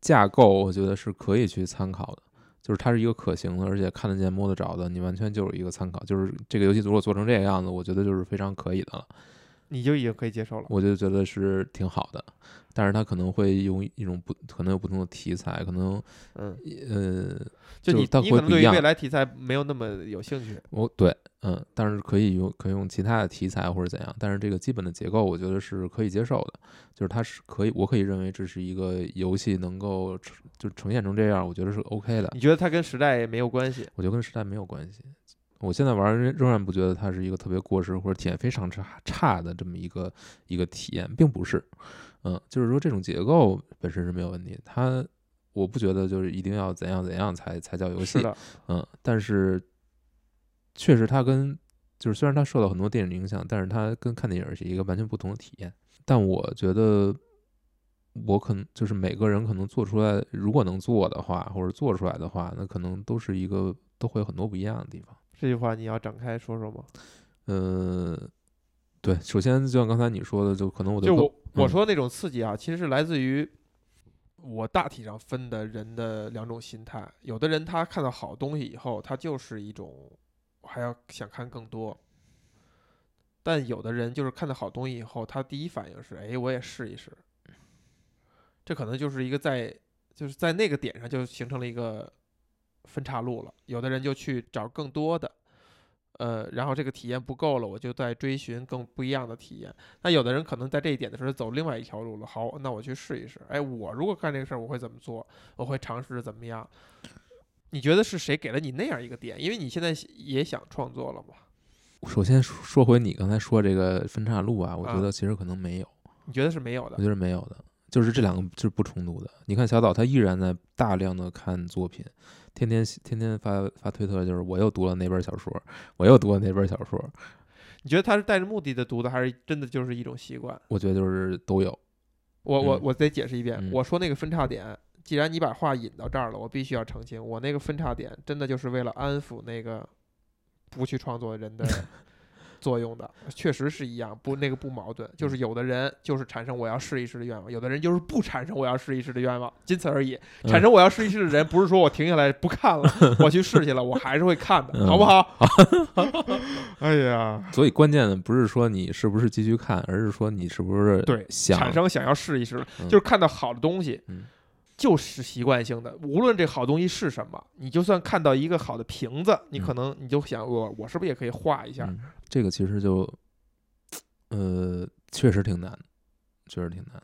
架构，我觉得是可以去参考的，就是它是一个可行的，而且看得见、摸得着的，你完全就是一个参考。就是这个游戏如果做成这个样子，我觉得就是非常可以的了。你就已经可以接受了。我就觉得是挺好的，但是他可能会用一种不，可能有不同的题材，可能嗯，呃，就你它你可能对于未来题材没有那么有兴趣。我对，嗯，但是可以用可以用其他的题材或者怎样，但是这个基本的结构我觉得是可以接受的，就是它是可以，我可以认为这是一个游戏能够呈就呈现成这样，我觉得是 OK 的，你觉得它跟时代也没有关系？我觉得跟时代没有关系。我现在玩仍然不觉得它是一个特别过时或者体验非常差差的这么一个一个体验，并不是，嗯，就是说这种结构本身是没有问题，它我不觉得就是一定要怎样怎样才才叫游戏，嗯，但是确实它跟就是虽然它受到很多电影影响，但是它跟看电影是一个完全不同的体验。但我觉得我可能就是每个人可能做出来，如果能做的话，或者做出来的话，那可能都是一个都会有很多不一样的地方。这句话你要展开说说吗？呃，对，首先就像刚才你说的，就可能我的就客我我嗯说那种刺激啊，其实是来自于我大体上分的人的两种心态。有的人他看到好东西以后，他就是一种我还要想看更多；但有的人就是看到好东西以后，他第一反应是，哎，我也试一试。这可能就是一个在就是在那个点上就形成了一个分岔路了。有的人就去找更多的，呃，然后这个体验不够了，我就在追寻更不一样的体验。那有的人可能在这一点的时候走另外一条路了。好，那我去试一试。哎，我如果干这个事儿，我会怎么做？我会尝试着怎么样？你觉得是谁给了你那样一个点？因为你现在也想创作了嘛？首先说说回你刚才说这个分岔路啊，我觉啊得其实可能没有。你觉得是没有的我？觉得没有的，就是这两个就是不冲突的。你看小岛，他依然在大量的看作品，天天天天发发推特，就是我又读了那本小说，我又读了那本小说。你觉得他是带着目的的读的，还是真的就是一种习惯？我觉得就是都有。嗯我我我再解释一遍，嗯我说那个分叉点，既然你把话引到这儿了，我必须要澄清，我那个分叉点真的就是为了安抚那个不去创作的人的 作用的，确实是一样，不那个不矛盾，就是有的人就是产生我要试一试的愿望，有的人就是不产生我要试一试的愿望，仅此而已。嗯。产生我要试一试的人，不是说我停下来不看了，我去试去了，我还是会看的，嗯好不好？哎呀，所以关键的不是说你是不是继续看，而是说你是不是对想产生想要试一试，嗯。就是看到好的东西，嗯就是习惯性的，无论这好东西是什么，你就算看到一个好的瓶子，你可能你就想我我是不是也可以画一下？嗯，这个其实就呃确实挺难，确实挺难，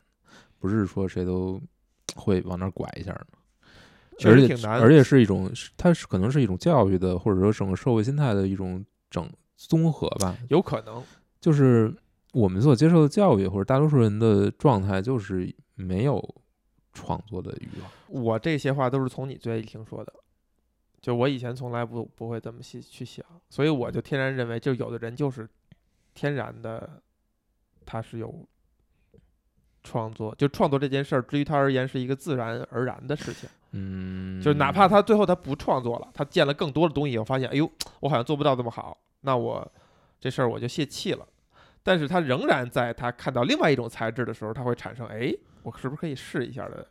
不是说谁都会往那儿拐一下的。确而且实挺难而且是一种，它是可能是一种教育的，或者说整个社会心态的一种整综合吧。有可能，就是我们所接受的教育，或者大多数人的状态，就是没有创作的欲望。我这些话都是从你嘴里听说的，就我以前从来不不会这么细去想，所以我就天然认为，就有的人就是天然的，他是有创作，就创作这件事儿，对于他而言是一个自然而然的事情。嗯，就是哪怕他最后他不创作了，他见了更多的东西以后，发现，哎呦，我好像做不到这么好，那我这事儿我就泄气了。但是他仍然在他看到另外一种材质的时候，他会产生，哎，我是不是可以试一下的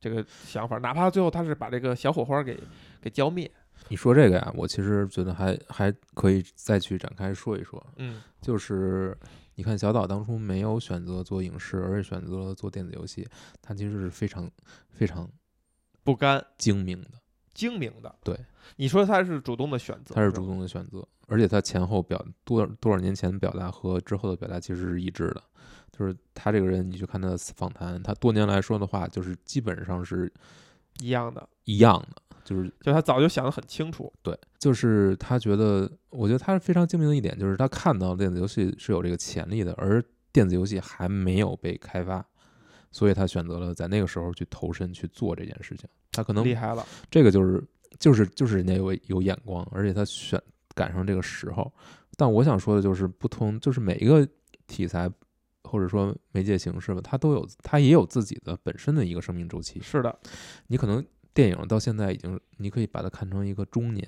这个想法？哪怕最后他是把这个小火花给给浇灭，你说这个呀，我其实觉得还还可以再去展开说一说。嗯，就是你看小岛当初没有选择做影视，而是选择了做电子游戏，他其实是非常非常不甘精明的，精明的。对，你说他是主动的选择，他是主动的选择，而且他前后表多少多少年前的表达和之后的表达其实是一致的。就是他这个人，你去看他的访谈，他多年来说的话，就是基本上是一样的，一样的，就是就他早就想得很清楚。对，就是他觉得，我觉得他是非常精明的一点，就是他看到电子游戏是有这个潜力的，而电子游戏还没有被开发，所以他选择了在那个时候去投身去做这件事情。他可能厉害了，这个就是就是就是人家有有眼光，而且他选赶上这个时候。但我想说的就是，不同就是每一个题材或者说媒介形式吧，它都有它也有自己的本身的一个生命周期。是的，你可能电影到现在已经，你可以把它看成一个中年。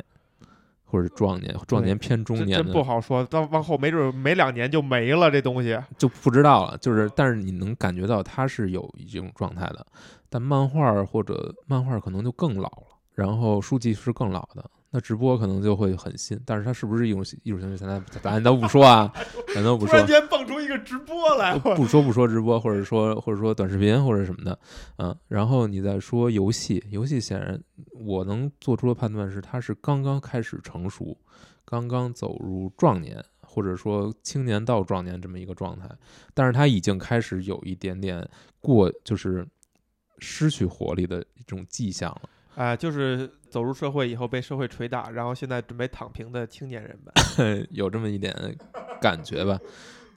或者壮年，壮年偏中年真不好说，到往后没准没两年就没了，这东西就不知道了。就是，但是你能感觉到它是有一种状态的，但漫画或者漫画可能就更老了，然后书籍是更老的。那直播可能就会很新，但是它是不是一种艺术形式？现在咱都不说啊，咱都不说。突然间蹦出一个直播来，不说不说直播，或者说或者说短视频或者什么的，嗯，然后你再说游戏，游戏显然我能做出的判断是，它是刚刚开始成熟，刚刚走入壮年，或者说青年到壮年这么一个状态，但是它已经开始有一点点过，就是失去活力的一种迹象了。啊，就是走入社会以后被社会捶打，然后现在准备躺平的青年人们，有这么一点感觉吧。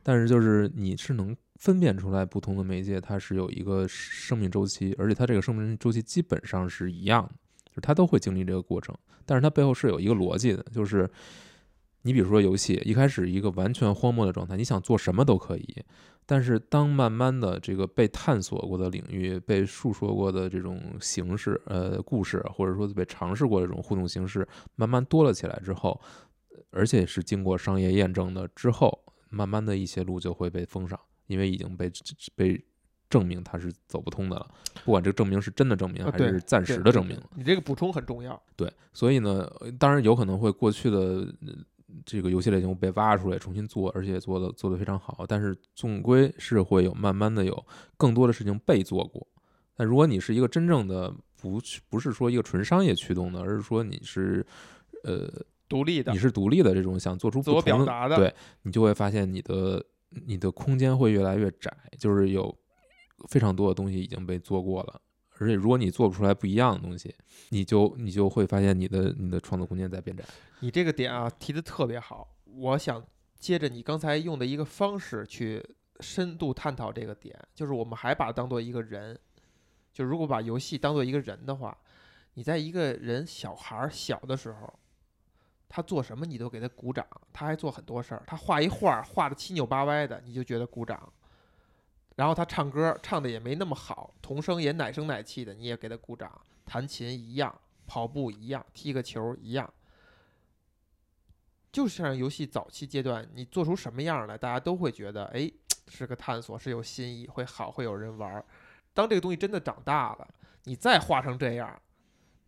但是就是你是能分辨出来不同的媒介，它是有一个生命周期，而且它这个生命周期基本上是一样的，就是它都会经历这个过程。但是它背后是有一个逻辑的，就是你比如说游戏一开始一个完全荒漠的状态，你想做什么都可以。但是，当慢慢的这个被探索过的领域、被述说过的这种形式、呃故事，或者说被尝试过这种互动形式，慢慢多了起来之后，而且是经过商业验证的之后，慢慢的一些路就会被封上，因为已经被被证明它是走不通的了。不管这个证明是真的证明还是暂时的证明，你这个补充很重要。对，所以呢，当然有可能会过去的。这个游戏类型被挖出来重新做，而且做的做的非常好，但是总归是会有慢慢的有更多的事情被做过。但如果你是一个真正的不不是说一个纯商业驱动的，而是说你是呃独立的，你是独立的这种想做出自我表达的，对你就会发现你的你的空间会越来越窄，就是有非常多的东西已经被做过了。而且，如果你做不出来不一样的东西，你就你就会发现你的你的创作空间在变窄。你这个点啊提的特别好，我想接着你刚才用的一个方式去深度探讨这个点，就是我们还把它当做一个人，就如果把游戏当做一个人的话，你在一个人小孩小的时候，他做什么你都给他鼓掌，他还做很多事儿，他画一画画的七扭八歪的，你就觉得鼓掌。然后他唱歌唱的也没那么好，童声也奶声奶气的，你也给他鼓掌。弹琴一样，跑步一样，踢个球一样。就像游戏早期阶段，你做出什么样来，大家都会觉得，哎，是个探索，是有新意，会好，会有人玩。当这个东西真的长大了，你再画成这样，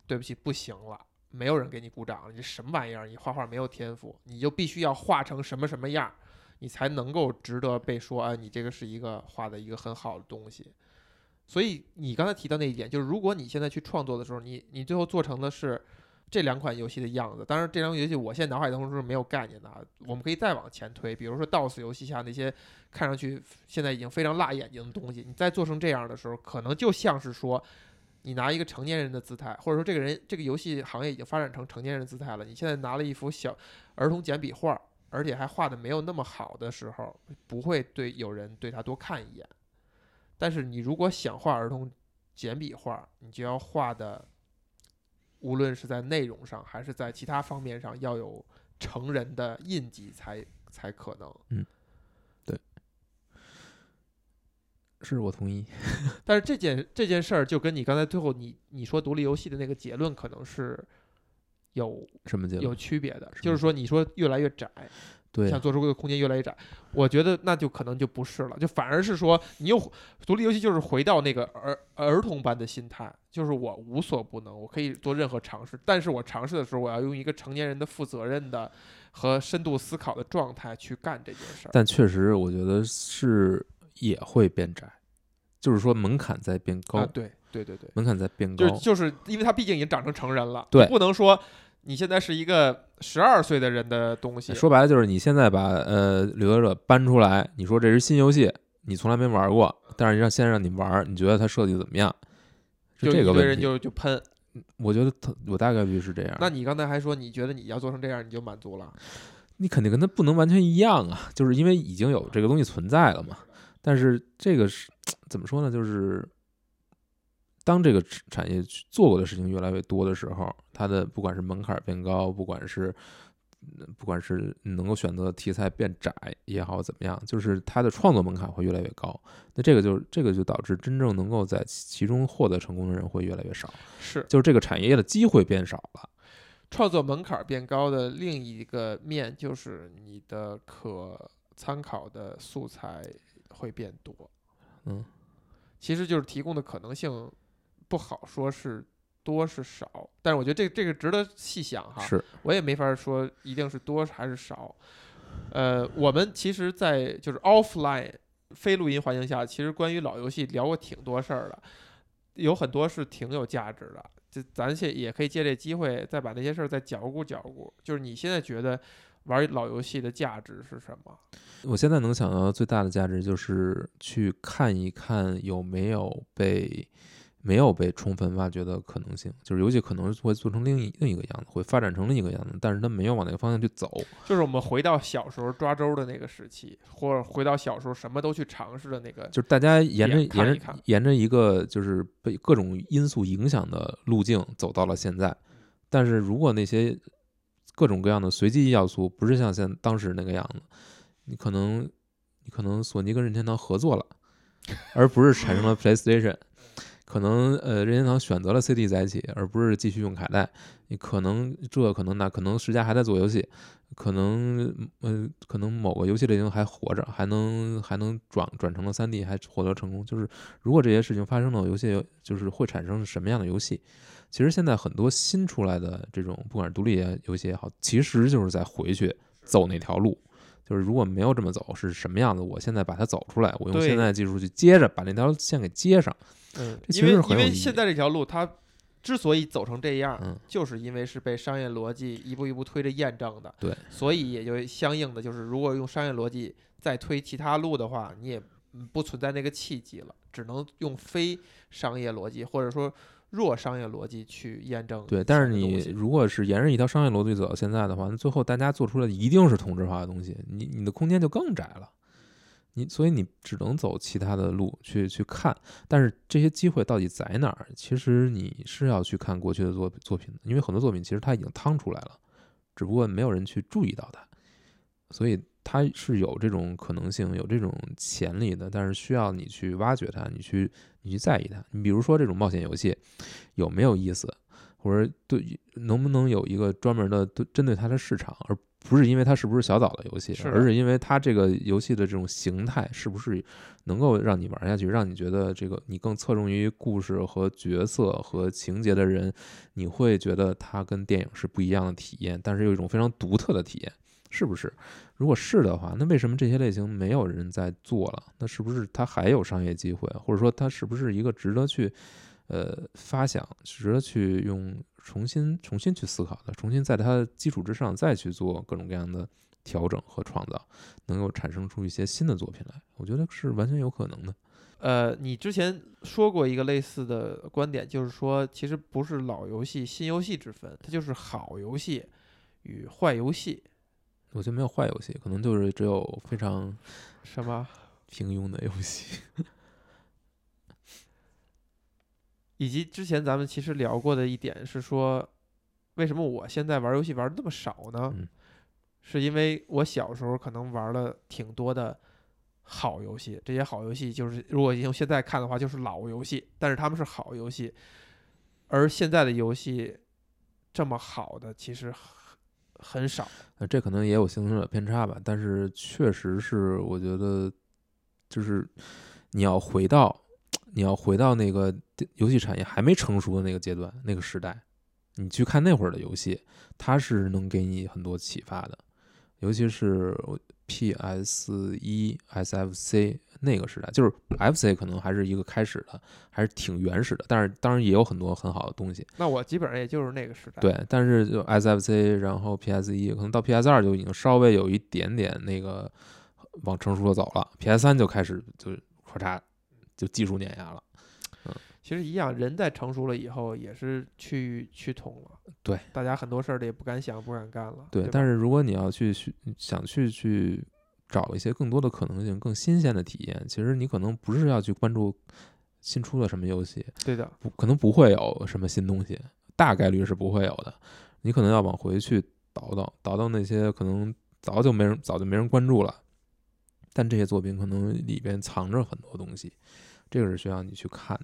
对不起，不行了，没有人给你鼓掌了。你什么玩意儿？你画画没有天赋，你就必须要画成什么什么样。你才能够值得被说，啊，你这个是一个画的一个很好的东西。所以你刚才提到那一点，就是如果你现在去创作的时候，你你最后做成的是这两款游戏的样子。当然，这两款游戏我现在脑海当中是没有概念的啊。我们可以再往前推，比如说 DOS 游戏下那些看上去现在已经非常辣眼睛的东西，你再做成这样的时候，可能就像是说，你拿一个成年人的姿态，或者说这个人这个游戏行业已经发展成成年人的姿态了。你现在拿了一幅小儿童简笔画。而且还画的没有那么好的时候，不会对有人对他多看一眼。但是你如果想画儿童简笔画，你就要画的，无论是在内容上还是在其他方面上，要有成人的印记才才可能。嗯，对，是我同意。但是这件这件事儿就跟你刚才最后你你说独立游戏的那个结论可能是。有什么有区别的？就是说，你说越来越窄，对，想做出的空间越来越窄，我觉得那就可能就不是了，就反而是说，你又独立游戏就是回到那个儿儿童般的心态，就是我无所不能，我可以做任何尝试，但是我尝试的时候，我要用一个成年人的负责任的和深度思考的状态去干这件事儿。但确实，我觉得是也会变窄，就是说门槛在变高。对。对对对，门槛在变高，就就是因为他毕竟已经长成成人了，对，不能说你现在是一个十二岁的人的东西。说白了就是你现在把呃《流浪者》搬出来，你说这是新游戏，你从来没玩过，但是让现在让你玩，你觉得它设计怎么样？就这个问题，就就喷。我觉得他，我大概率是这样。那你刚才还说你觉得你要做成这样你就满足了？你肯定跟他不能完全一样啊，就是因为已经有这个东西存在了嘛。但是这个是 怎么说呢？就是。当这个产产业去做过的事情越来越多的时候，它的不管是门槛儿变高，不管是嗯不管是能够选择的题材变窄也好，怎么样，就是它的创作门槛会越来越高。那这个就这个就导致真正能够在其其中获得成功的人会越来越少，是就是这个产业的机会变少了。创作门槛儿变高的另一个面就是你的可参考的素材会变多。嗯，其实就是提供的可能性不好说是多是少，但是我觉得这这个值得细想哈。是，我也没法说一定是多还是少。呃，我们其实，在就是 offline 非录音环境下，其实关于老游戏聊过挺多事儿的，有很多是挺有价值的。就咱现也可以借这机会再把那些事儿再嚼咕嚼咕。就是你现在觉得玩老游戏的价值是什么？我现在能想到最大的价值就是去看一看有没有被没有被充分挖掘的可能性，就是游戏可能会做成另一另一个样子，会发展成另一个样子，但是它没有往那个方向去走。就是我们回到小时候抓周的那个时期，或者回到小时候什么都去尝试的那个。就是大家沿着沿着沿着一个就是被各种因素影响的路径走到了现在，但是如果那些各种各样的随机要素不是像现当时那个样子，你可能你可能索尼跟任天堂合作了，而不是产生了 PlayStation。可能呃，任天堂选择了 CD 在一起，而不是继续用卡带。你可能这可能那可能世嘉还在做游戏，可能呃可能某个游戏类型还活着，还能还能转转成了 3D，还获得成功。就是如果这些事情发生了，游戏就是会产生什么样的游戏？其实现在很多新出来的这种，不管是独立游戏也好，其实就是在回去走那条路。就是如果没有这么走是什么样子，我现在把它走出来，我用 现在的技术去接着把那条线给接上。嗯，因为因为现在这条路它之所以走成这样，嗯就是因为是被商业逻辑一步一步推着验证的。对，所以也就相应的就是，如果用商业逻辑再推其他路的话，你也嗯不存在那个契机了，只能用非商业逻辑或者说弱商业逻辑去验证对，但是你如果是沿着一条商业逻辑走到现在的话，那最后大家做出来的一定是同质化的东西，你你的空间就更窄了。你所以你只能走其他的路去去看，但是这些机会到底在哪儿？其实你是要去看过去的作作品的，因为很多作品其实它已经趟出来了，只不过没有人去注意到它，所以它是有这种可能性、有这种潜力的，但是需要你去挖掘它，你去你去在意它。你比如说这种冒险游戏有没有意思，或者对能不能有一个专门的对针对它的市场，而不是因为它是不是小岛的游戏，是而是因为它这个游戏的这种形态是不是能够让你玩下去，让你觉得这个你更侧重于故事和角色和情节的人，你会觉得它跟电影是不一样的体验，但是有一种非常独特的体验，是不是？如果是的话，那为什么这些类型没有人在做了？那是不是它还有商业机会，或者说它是不是一个值得去呃发想、值得去用重新重新去思考的，重新在它的基础之上再去做各种各样的调整和创造，能够产生出一些新的作品来？我觉得是完全有可能的。呃，你之前说过一个类似的观点，就是说，其实不是老游戏、新游戏之分，它就是好游戏与坏游戏，我觉得没有坏游戏，可能就是只有非常什么？平庸的游戏。以及之前咱们其实聊过的一点是说，为什么我现在玩游戏玩的那么少呢？嗯是因为我小时候可能玩了挺多的好游戏，这些好游戏就是如果用现在看的话，就是老游戏，但是他们是好游戏，而现在的游戏这么好的其实很很少。呃，这可能也有形成者偏差吧，但是确实是我觉得，就是你要回到你要回到那个游戏产业还没成熟的那个阶段、那个时代，你去看那会儿的游戏，它是能给你很多启发的，尤其是 PS 一、SFC 那个时代，就是 FC 可能还是一个开始的，还是挺原始的，但是当然也有很多很好的东西。那我基本上也就是那个时代。，对，但是就 SFC，然后 PS 一，可能到 PS 二就已经稍微有一点点那个往成熟的走了，PS 三就开始就咔嚓就技术碾压了。嗯其实一样，人在成熟了以后也是趋趋同了。对，大家很多事儿也不敢想、不敢干了。对，对，但是如果你要去去想去去找一些更多的可能性、更新鲜的体验，其实你可能不是要去关注新出的什么游戏，对的，不可能不会有什么新东西，大概率是不会有的。你可能要往回去倒倒倒倒那些可能早就没人早就没人关注了，但这些作品可能里边藏着很多东西，这个是需要你去看。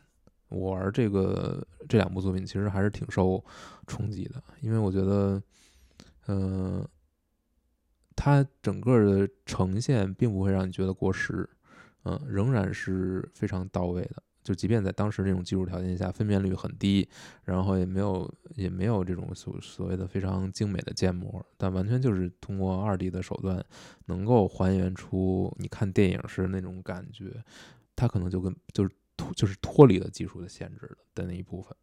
我玩这个这两部作品其实还是挺受冲击的，因为我觉得，嗯、它整个的呈现并不会让你觉得过时，嗯、仍然是非常到位的。就即便在当时这种技术条件下，分辨率很低，然后也没有也没有这种所所谓的非常精美的建模，但完全就是通过二 D 的手段，能够还原出你看电影时那种感觉。它可能就跟就是脱就是脱离了技术的限制的的那一部分。